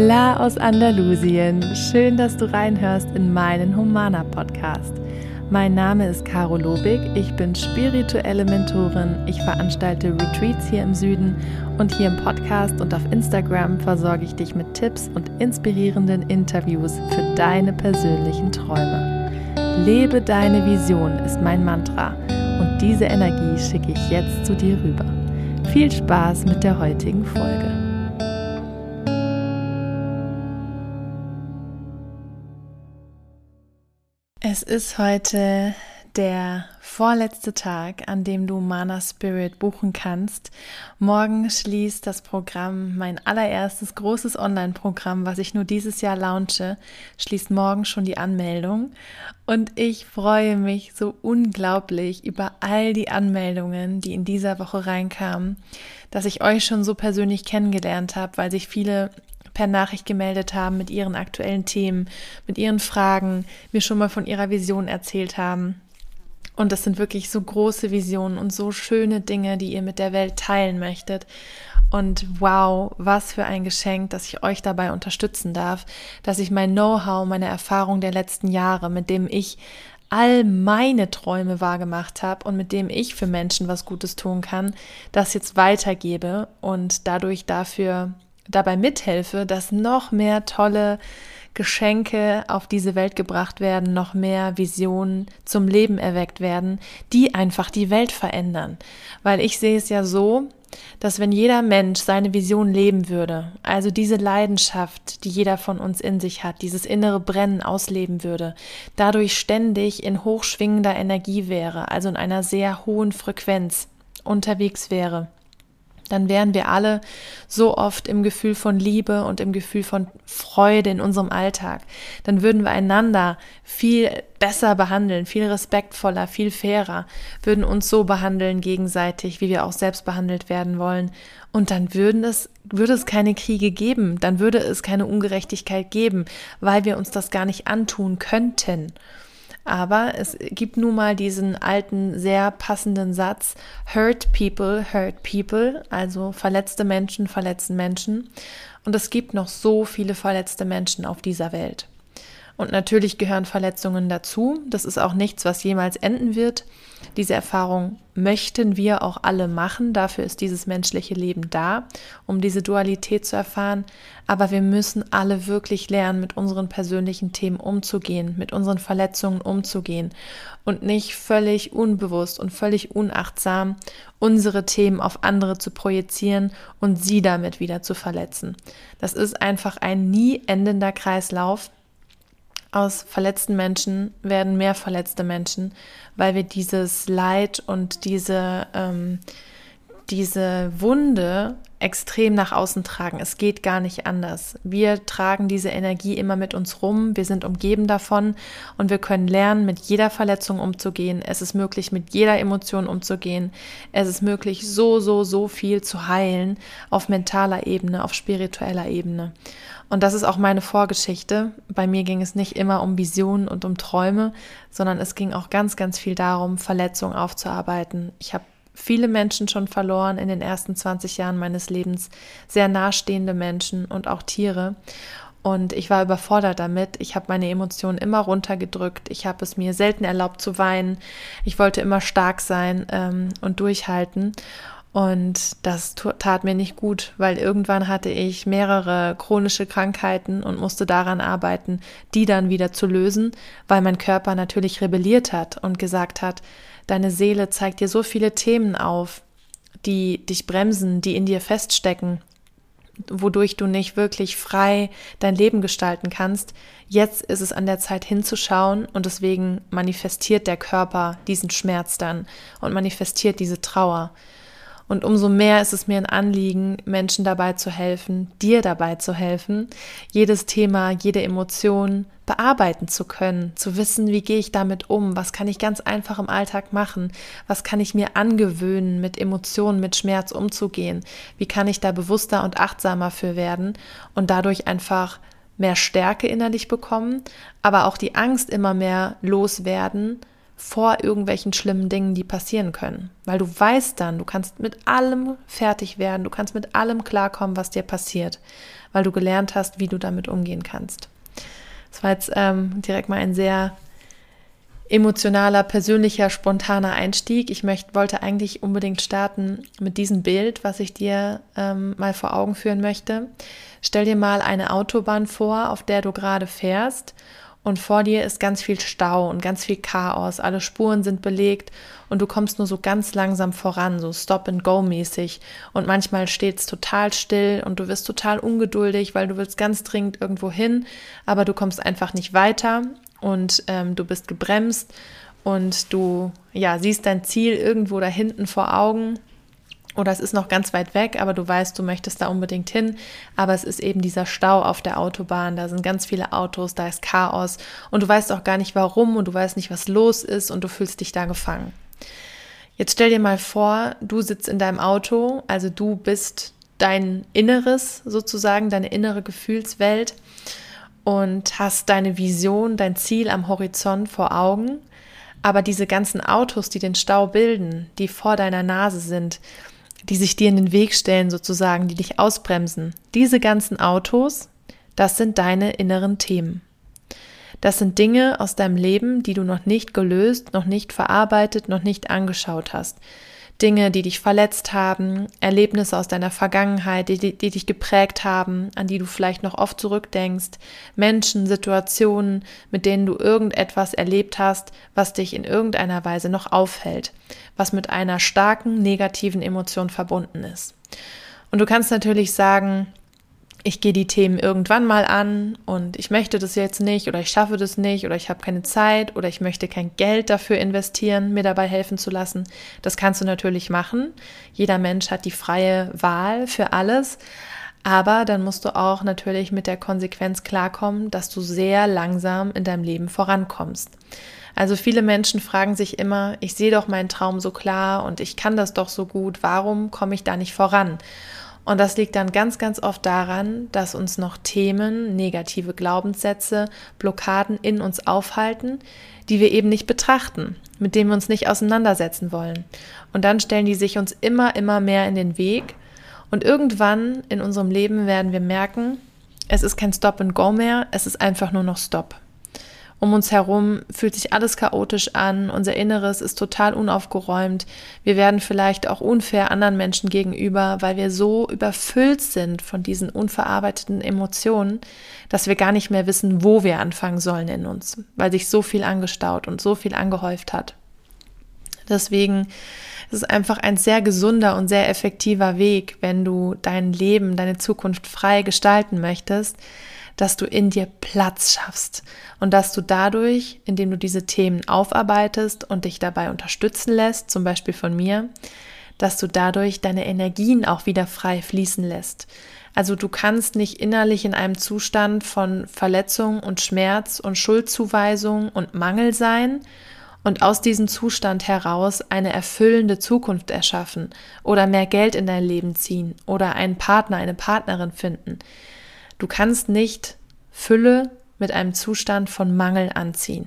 Hola aus Andalusien. Schön, dass du reinhörst in meinen Humana Podcast. Mein Name ist Caro Lobig. Ich bin spirituelle Mentorin. Ich veranstalte Retreats hier im Süden und hier im Podcast und auf Instagram versorge ich dich mit Tipps und inspirierenden Interviews für deine persönlichen Träume. Lebe deine Vision ist mein Mantra und diese Energie schicke ich jetzt zu dir rüber. Viel Spaß mit der heutigen Folge. Es ist heute der vorletzte Tag, an dem du Mana Spirit buchen kannst. Morgen schließt das Programm, mein allererstes großes Online-Programm, was ich nur dieses Jahr launche, schließt morgen schon die Anmeldung. Und ich freue mich so unglaublich über all die Anmeldungen, die in dieser Woche reinkamen, dass ich euch schon so persönlich kennengelernt habe, weil sich viele per Nachricht gemeldet haben mit ihren aktuellen Themen, mit ihren Fragen, mir schon mal von ihrer Vision erzählt haben. Und das sind wirklich so große Visionen und so schöne Dinge, die ihr mit der Welt teilen möchtet. Und wow, was für ein Geschenk, dass ich euch dabei unterstützen darf, dass ich mein Know-how, meine Erfahrung der letzten Jahre, mit dem ich all meine Träume wahrgemacht habe und mit dem ich für Menschen was Gutes tun kann, das jetzt weitergebe und dadurch dafür dabei mithelfe, dass noch mehr tolle Geschenke auf diese Welt gebracht werden, noch mehr Visionen zum Leben erweckt werden, die einfach die Welt verändern. Weil ich sehe es ja so, dass wenn jeder Mensch seine Vision leben würde, also diese Leidenschaft, die jeder von uns in sich hat, dieses innere Brennen ausleben würde, dadurch ständig in hochschwingender Energie wäre, also in einer sehr hohen Frequenz unterwegs wäre, dann wären wir alle so oft im Gefühl von Liebe und im Gefühl von Freude in unserem Alltag. Dann würden wir einander viel besser behandeln, viel respektvoller, viel fairer, würden uns so behandeln gegenseitig, wie wir auch selbst behandelt werden wollen. Und dann würden es, würde es keine Kriege geben, dann würde es keine Ungerechtigkeit geben, weil wir uns das gar nicht antun könnten. Aber es gibt nun mal diesen alten, sehr passenden Satz, hurt people, hurt people, also verletzte Menschen verletzen Menschen. Und es gibt noch so viele verletzte Menschen auf dieser Welt. Und natürlich gehören Verletzungen dazu. Das ist auch nichts, was jemals enden wird. Diese Erfahrung möchten wir auch alle machen. Dafür ist dieses menschliche Leben da, um diese Dualität zu erfahren. Aber wir müssen alle wirklich lernen, mit unseren persönlichen Themen umzugehen, mit unseren Verletzungen umzugehen und nicht völlig unbewusst und völlig unachtsam unsere Themen auf andere zu projizieren und sie damit wieder zu verletzen. Das ist einfach ein nie endender Kreislauf aus verletzten Menschen werden mehr verletzte Menschen, weil wir dieses Leid und diese, ähm, diese Wunde extrem nach außen tragen. Es geht gar nicht anders. Wir tragen diese Energie immer mit uns rum. Wir sind umgeben davon und wir können lernen, mit jeder Verletzung umzugehen. Es ist möglich, mit jeder Emotion umzugehen. Es ist möglich, so, so, so viel zu heilen auf mentaler Ebene, auf spiritueller Ebene. Und das ist auch meine Vorgeschichte. Bei mir ging es nicht immer um Visionen und um Träume, sondern es ging auch ganz, ganz viel darum, Verletzungen aufzuarbeiten. Ich habe viele Menschen schon verloren in den ersten 20 Jahren meines Lebens, sehr nahestehende Menschen und auch Tiere. Und ich war überfordert damit. Ich habe meine Emotionen immer runtergedrückt. Ich habe es mir selten erlaubt zu weinen. Ich wollte immer stark sein ähm, und durchhalten. Und das tat mir nicht gut, weil irgendwann hatte ich mehrere chronische Krankheiten und musste daran arbeiten, die dann wieder zu lösen, weil mein Körper natürlich rebelliert hat und gesagt hat, deine Seele zeigt dir so viele Themen auf, die dich bremsen, die in dir feststecken, wodurch du nicht wirklich frei dein Leben gestalten kannst. Jetzt ist es an der Zeit hinzuschauen und deswegen manifestiert der Körper diesen Schmerz dann und manifestiert diese Trauer. Und umso mehr ist es mir ein Anliegen, Menschen dabei zu helfen, dir dabei zu helfen, jedes Thema, jede Emotion bearbeiten zu können, zu wissen, wie gehe ich damit um, was kann ich ganz einfach im Alltag machen, was kann ich mir angewöhnen, mit Emotionen, mit Schmerz umzugehen, wie kann ich da bewusster und achtsamer für werden und dadurch einfach mehr Stärke innerlich bekommen, aber auch die Angst immer mehr loswerden vor irgendwelchen schlimmen Dingen, die passieren können. Weil du weißt dann, du kannst mit allem fertig werden, du kannst mit allem klarkommen, was dir passiert, weil du gelernt hast, wie du damit umgehen kannst. Das war jetzt ähm, direkt mal ein sehr emotionaler, persönlicher, spontaner Einstieg. Ich möchte, wollte eigentlich unbedingt starten mit diesem Bild, was ich dir ähm, mal vor Augen führen möchte. Stell dir mal eine Autobahn vor, auf der du gerade fährst und vor dir ist ganz viel Stau und ganz viel Chaos. Alle Spuren sind belegt und du kommst nur so ganz langsam voran, so Stop-and-Go-mäßig. Und manchmal steht es total still und du wirst total ungeduldig, weil du willst ganz dringend irgendwo hin, aber du kommst einfach nicht weiter und ähm, du bist gebremst und du ja siehst dein Ziel irgendwo da hinten vor Augen oder es ist noch ganz weit weg, aber du weißt, du möchtest da unbedingt hin, aber es ist eben dieser Stau auf der Autobahn, da sind ganz viele Autos, da ist Chaos. Und du weißt auch gar nicht warum und du weißt nicht, was los ist und du fühlst dich da gefangen. Jetzt stell dir mal vor, du sitzt in deinem Auto, also du bist dein Inneres sozusagen, deine innere Gefühlswelt und hast deine Vision, dein Ziel am Horizont vor Augen, aber diese ganzen Autos, die den Stau bilden, die vor deiner Nase sind, die sich dir in den Weg stellen sozusagen, die dich ausbremsen. Diese ganzen Autos, das sind deine inneren Themen. Das sind Dinge aus deinem Leben, die du noch nicht gelöst, noch nicht verarbeitet, noch nicht angeschaut hast. Dinge, die dich verletzt haben, Erlebnisse aus deiner Vergangenheit, die, die, dich geprägt haben, an die du vielleicht noch oft zurückdenkst, Menschen, Situationen, mit denen du irgendetwas erlebt hast, was dich in irgendeiner Weise noch aufhält, was mit einer starken negativen Emotion verbunden ist. Und du kannst natürlich sagen, ich gehe die Themen irgendwann mal an und ich möchte das jetzt nicht oder ich schaffe das nicht oder ich habe keine Zeit oder ich möchte kein Geld dafür investieren, mir dabei helfen zu lassen. Das kannst du natürlich machen. Jeder Mensch hat die freie Wahl für alles. Aber dann musst du auch natürlich mit der Konsequenz klarkommen, dass du sehr langsam in deinem Leben vorankommst. Also viele Menschen fragen sich immer, ich sehe doch meinen Traum so klar und ich kann das doch so gut, warum komme ich da nicht voran? Und das liegt dann ganz, ganz oft daran, dass uns noch Themen, negative Glaubenssätze, Blockaden in uns aufhalten, die wir eben nicht betrachten, mit denen wir uns nicht auseinandersetzen wollen. Und dann stellen die sich uns immer, immer mehr in den Weg. Und irgendwann in unserem Leben werden wir merken, es ist kein Stop and Go mehr, es ist einfach nur noch Stop. Um uns herum fühlt sich alles chaotisch an, unser Inneres ist total unaufgeräumt. Wir werden vielleicht auch unfair anderen Menschen gegenüber, weil wir so überfüllt sind von diesen unverarbeiteten Emotionen, dass wir gar nicht mehr wissen, wo wir anfangen sollen in uns, weil sich so viel angestaut und so viel angehäuft hat. Deswegen ist es einfach ein sehr gesunder und sehr effektiver Weg, wenn du dein Leben, deine Zukunft frei gestalten möchtest, dass du in dir Platz schaffst und dass du dadurch, indem du diese Themen aufarbeitest und dich dabei unterstützen lässt, zum Beispiel von mir, dass du dadurch deine Energien auch wieder frei fließen lässt. Also du kannst nicht innerlich in einem Zustand von Verletzung und Schmerz und Schuldzuweisung und Mangel sein und aus diesem Zustand heraus eine erfüllende Zukunft erschaffen oder mehr Geld in dein Leben ziehen oder einen Partner, eine Partnerin finden. Du kannst nicht Fülle mit einem Zustand von Mangel anziehen.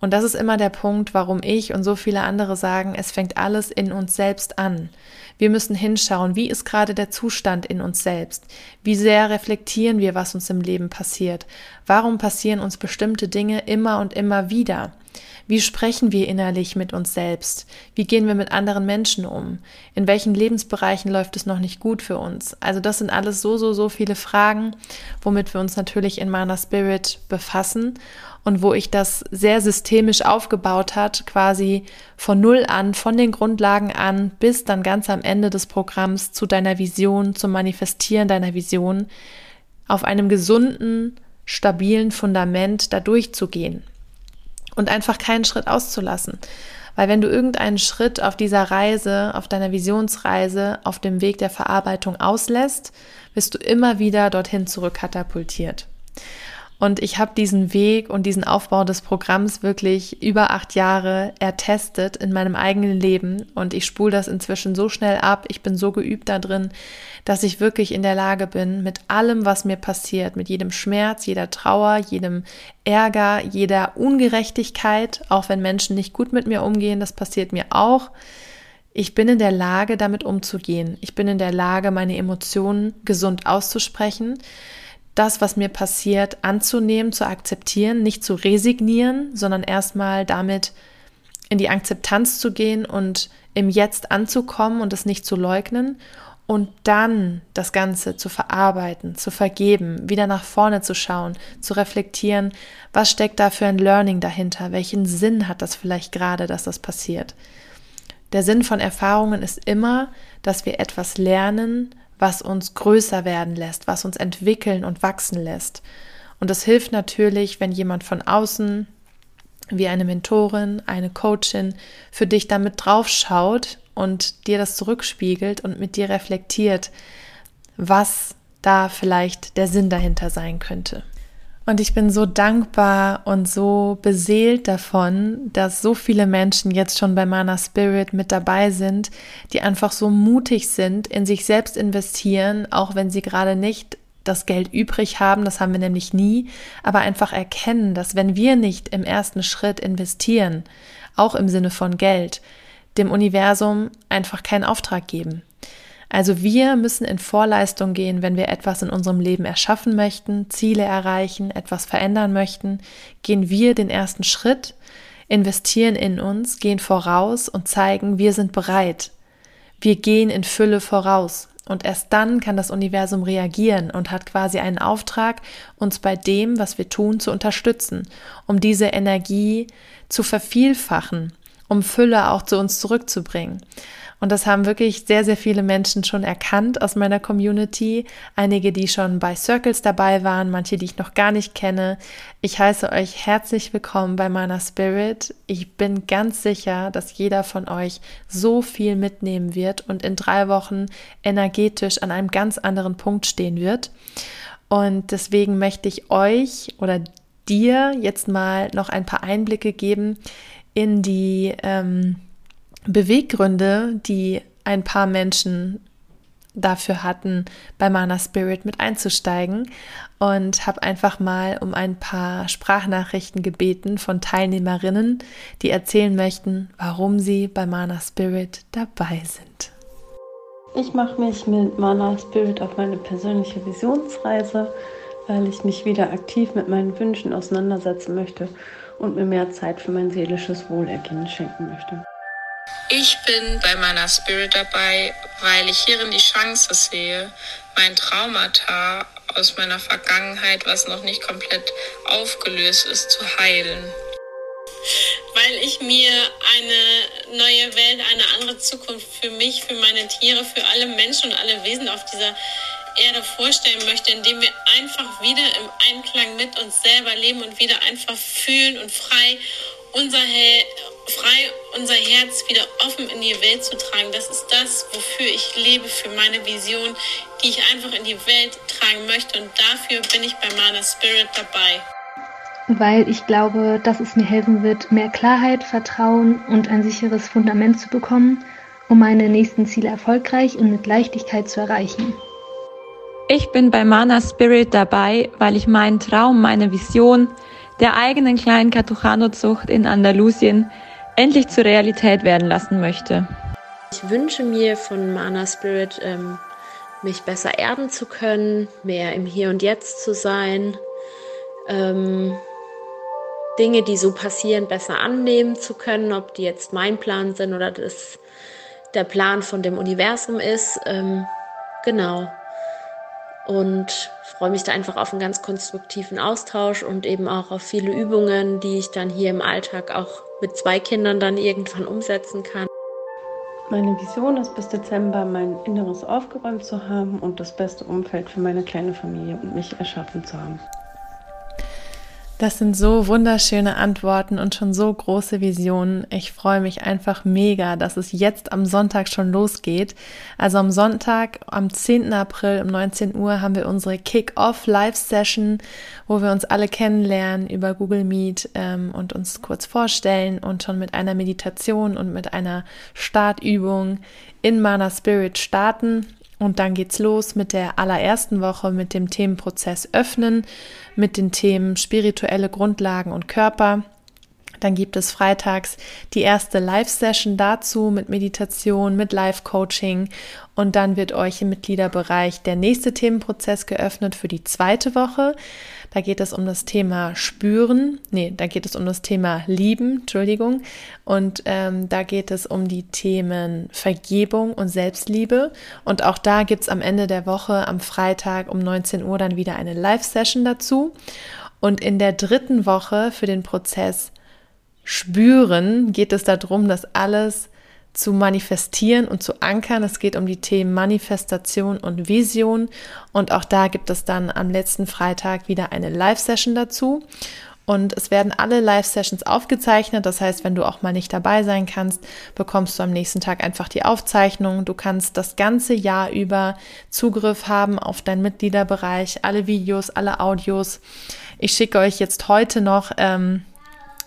Und das ist immer der Punkt, warum ich und so viele andere sagen, es fängt alles in uns selbst an. Wir müssen hinschauen, wie ist gerade der Zustand in uns selbst? Wie sehr reflektieren wir, was uns im Leben passiert? Warum passieren uns bestimmte Dinge immer und immer wieder? Wie sprechen wir innerlich mit uns selbst? Wie gehen wir mit anderen Menschen um? In welchen Lebensbereichen läuft es noch nicht gut für uns? Also das sind alles so, so, so viele Fragen, womit wir uns natürlich in Mana Spirit befassen und wo ich das sehr systemisch aufgebaut hat, quasi von Null an, von den Grundlagen an, bis dann ganz am Ende des Programms zu deiner Vision, zum Manifestieren deiner Vision, auf einem gesunden, stabilen Fundament da durchzugehen und einfach keinen Schritt auszulassen. Weil wenn du irgendeinen Schritt auf dieser Reise, auf deiner Visionsreise, auf dem Weg der Verarbeitung auslässt, wirst du immer wieder dorthin zurückkatapultiert. Und ich habe diesen Weg und diesen Aufbau des Programms wirklich über acht Jahre ertestet in meinem eigenen Leben. Und ich spule das inzwischen so schnell ab. Ich bin so geübt da drin, dass ich wirklich in der Lage bin, mit allem, was mir passiert, mit jedem Schmerz, jeder Trauer, jedem Ärger, jeder Ungerechtigkeit, auch wenn Menschen nicht gut mit mir umgehen, das passiert mir auch. Ich bin in der Lage, damit umzugehen. Ich bin in der Lage, meine Emotionen gesund auszusprechen das, was mir passiert, anzunehmen, zu akzeptieren, nicht zu resignieren, sondern erstmal damit in die Akzeptanz zu gehen und im Jetzt anzukommen und es nicht zu leugnen und dann das Ganze zu verarbeiten, zu vergeben, wieder nach vorne zu schauen, zu reflektieren, was steckt da für ein Learning dahinter, welchen Sinn hat das vielleicht gerade, dass das passiert. Der Sinn von Erfahrungen ist immer, dass wir etwas lernen, was uns größer werden lässt, was uns entwickeln und wachsen lässt. Und es hilft natürlich, wenn jemand von außen, wie eine Mentorin, eine Coachin, für dich damit draufschaut und dir das zurückspiegelt und mit dir reflektiert, was da vielleicht der Sinn dahinter sein könnte. Und ich bin so dankbar und so beseelt davon, dass so viele Menschen jetzt schon bei Mana Spirit mit dabei sind, die einfach so mutig sind, in sich selbst investieren, auch wenn sie gerade nicht das Geld übrig haben, das haben wir nämlich nie, aber einfach erkennen, dass wenn wir nicht im ersten Schritt investieren, auch im Sinne von Geld, dem Universum einfach keinen Auftrag geben. Also wir müssen in Vorleistung gehen, wenn wir etwas in unserem Leben erschaffen möchten, Ziele erreichen, etwas verändern möchten, gehen wir den ersten Schritt, investieren in uns, gehen voraus und zeigen, wir sind bereit. Wir gehen in Fülle voraus. Und erst dann kann das Universum reagieren und hat quasi einen Auftrag, uns bei dem, was wir tun, zu unterstützen, um diese Energie zu vervielfachen, um Fülle auch zu uns zurückzubringen. Und das haben wirklich sehr, sehr viele Menschen schon erkannt aus meiner Community. Einige, die schon bei Circles dabei waren, manche, die ich noch gar nicht kenne. Ich heiße euch herzlich willkommen bei meiner Spirit. Ich bin ganz sicher, dass jeder von euch so viel mitnehmen wird und in drei Wochen energetisch an einem ganz anderen Punkt stehen wird. Und deswegen möchte ich euch oder dir jetzt mal noch ein paar Einblicke geben in die ähm, Beweggründe, die ein paar Menschen dafür hatten, bei Mana Spirit mit einzusteigen und habe einfach mal um ein paar Sprachnachrichten gebeten von Teilnehmerinnen, die erzählen möchten, warum sie bei Mana Spirit dabei sind. Ich mache mich mit Mana Spirit auf meine persönliche Visionsreise, weil ich mich wieder aktiv mit meinen Wünschen auseinandersetzen möchte und mir mehr Zeit für mein seelisches Wohlergehen schenken möchte. Ich bin bei meiner Spirit dabei, weil ich hierin die Chance sehe, mein Traumata aus meiner Vergangenheit, was noch nicht komplett aufgelöst ist, zu heilen. Weil ich mir eine neue Welt, eine andere Zukunft für mich, für meine Tiere, für alle Menschen und alle Wesen auf dieser Erde vorstellen möchte, indem wir einfach wieder im Einklang mit uns selber leben und wieder einfach fühlen und frei unser, frei unser Herz wieder offen in die Welt zu tragen. Das ist das, wofür ich lebe, für meine Vision, die ich einfach in die Welt tragen möchte. Und dafür bin ich bei Mana Spirit dabei. Weil ich glaube, dass es mir helfen wird, mehr Klarheit, Vertrauen und ein sicheres Fundament zu bekommen, um meine nächsten Ziele erfolgreich und mit Leichtigkeit zu erreichen. Ich bin bei Mana Spirit dabei, weil ich meinen Traum, meine Vision, der eigenen kleinen Catujano-Zucht in Andalusien endlich zur Realität werden lassen möchte. Ich wünsche mir von Mana Spirit, ähm, mich besser erden zu können, mehr im Hier und Jetzt zu sein, ähm, Dinge, die so passieren, besser annehmen zu können, ob die jetzt mein Plan sind oder das der Plan von dem Universum ist. Ähm, genau und freue mich da einfach auf einen ganz konstruktiven Austausch und eben auch auf viele Übungen, die ich dann hier im Alltag auch mit zwei Kindern dann irgendwann umsetzen kann. Meine Vision ist bis Dezember mein Inneres aufgeräumt zu haben und das beste Umfeld für meine kleine Familie und mich erschaffen zu haben. Das sind so wunderschöne Antworten und schon so große Visionen. Ich freue mich einfach mega, dass es jetzt am Sonntag schon losgeht. Also am Sonntag, am 10. April um 19 Uhr haben wir unsere Kick-Off Live-Session, wo wir uns alle kennenlernen über Google Meet ähm, und uns kurz vorstellen und schon mit einer Meditation und mit einer Startübung in Mana Spirit starten. Und dann geht's los mit der allerersten Woche mit dem Themenprozess Öffnen, mit den Themen spirituelle Grundlagen und Körper. Dann gibt es freitags die erste Live-Session dazu mit Meditation, mit Live-Coaching und dann wird euch im Mitgliederbereich der nächste Themenprozess geöffnet für die zweite Woche. Da geht es um das Thema Spüren. Nee, da geht es um das Thema Lieben, Entschuldigung. Und ähm, da geht es um die Themen Vergebung und Selbstliebe. Und auch da gibt es am Ende der Woche am Freitag um 19 Uhr dann wieder eine Live-Session dazu. Und in der dritten Woche für den Prozess Spüren geht es darum, dass alles zu manifestieren und zu ankern. Es geht um die Themen Manifestation und Vision. Und auch da gibt es dann am letzten Freitag wieder eine Live-Session dazu. Und es werden alle Live-Sessions aufgezeichnet. Das heißt, wenn du auch mal nicht dabei sein kannst, bekommst du am nächsten Tag einfach die Aufzeichnung. Du kannst das ganze Jahr über Zugriff haben auf deinen Mitgliederbereich, alle Videos, alle Audios. Ich schicke euch jetzt heute noch ähm,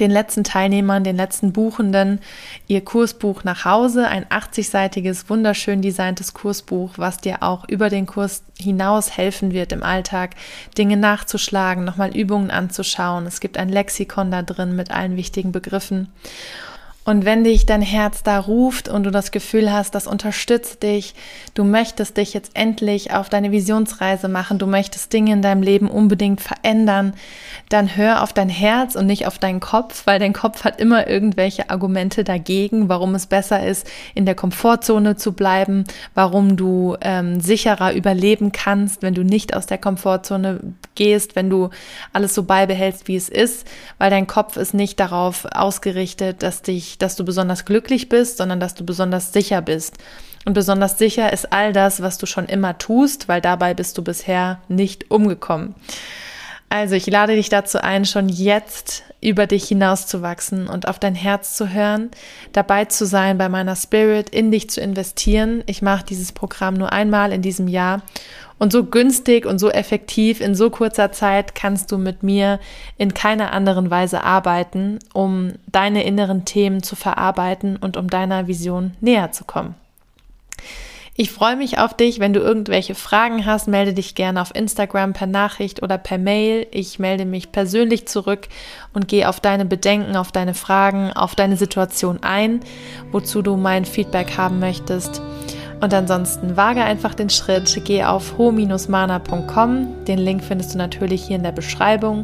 den letzten Teilnehmern, den letzten Buchenden ihr Kursbuch nach Hause, ein 80-seitiges, wunderschön designtes Kursbuch, was dir auch über den Kurs hinaus helfen wird im Alltag, Dinge nachzuschlagen, nochmal Übungen anzuschauen. Es gibt ein Lexikon da drin mit allen wichtigen Begriffen. Und wenn dich dein Herz da ruft und du das Gefühl hast, das unterstützt dich, du möchtest dich jetzt endlich auf deine Visionsreise machen, du möchtest Dinge in deinem Leben unbedingt verändern, dann hör auf dein Herz und nicht auf deinen Kopf, weil dein Kopf hat immer irgendwelche Argumente dagegen, warum es besser ist, in der Komfortzone zu bleiben, warum du ähm, sicherer überleben kannst, wenn du nicht aus der Komfortzone gehst, wenn du alles so beibehältst, wie es ist, weil dein Kopf ist nicht darauf ausgerichtet, dass dich dass du besonders glücklich bist, sondern dass du besonders sicher bist. Und besonders sicher ist all das, was du schon immer tust, weil dabei bist du bisher nicht umgekommen. Also ich lade dich dazu ein, schon jetzt über dich hinauszuwachsen und auf dein Herz zu hören, dabei zu sein bei meiner Spirit, in dich zu investieren. Ich mache dieses Programm nur einmal in diesem Jahr und so günstig und so effektiv in so kurzer Zeit kannst du mit mir in keiner anderen Weise arbeiten, um deine inneren Themen zu verarbeiten und um deiner Vision näher zu kommen. Ich freue mich auf dich. Wenn du irgendwelche Fragen hast, melde dich gerne auf Instagram per Nachricht oder per Mail. Ich melde mich persönlich zurück und gehe auf deine Bedenken, auf deine Fragen, auf deine Situation ein, wozu du mein Feedback haben möchtest. Und ansonsten wage einfach den Schritt, geh auf ho-mana.com. Den Link findest du natürlich hier in der Beschreibung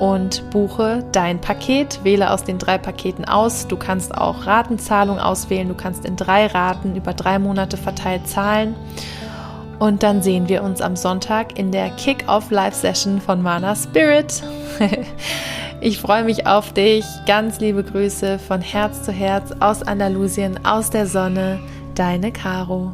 und buche dein Paket. Wähle aus den drei Paketen aus. Du kannst auch Ratenzahlung auswählen. Du kannst in drei Raten über drei Monate verteilt zahlen. Und dann sehen wir uns am Sonntag in der Kick-Off Live-Session von Mana Spirit. ich freue mich auf dich. Ganz liebe Grüße von Herz zu Herz aus Andalusien, aus der Sonne. Deine Caro.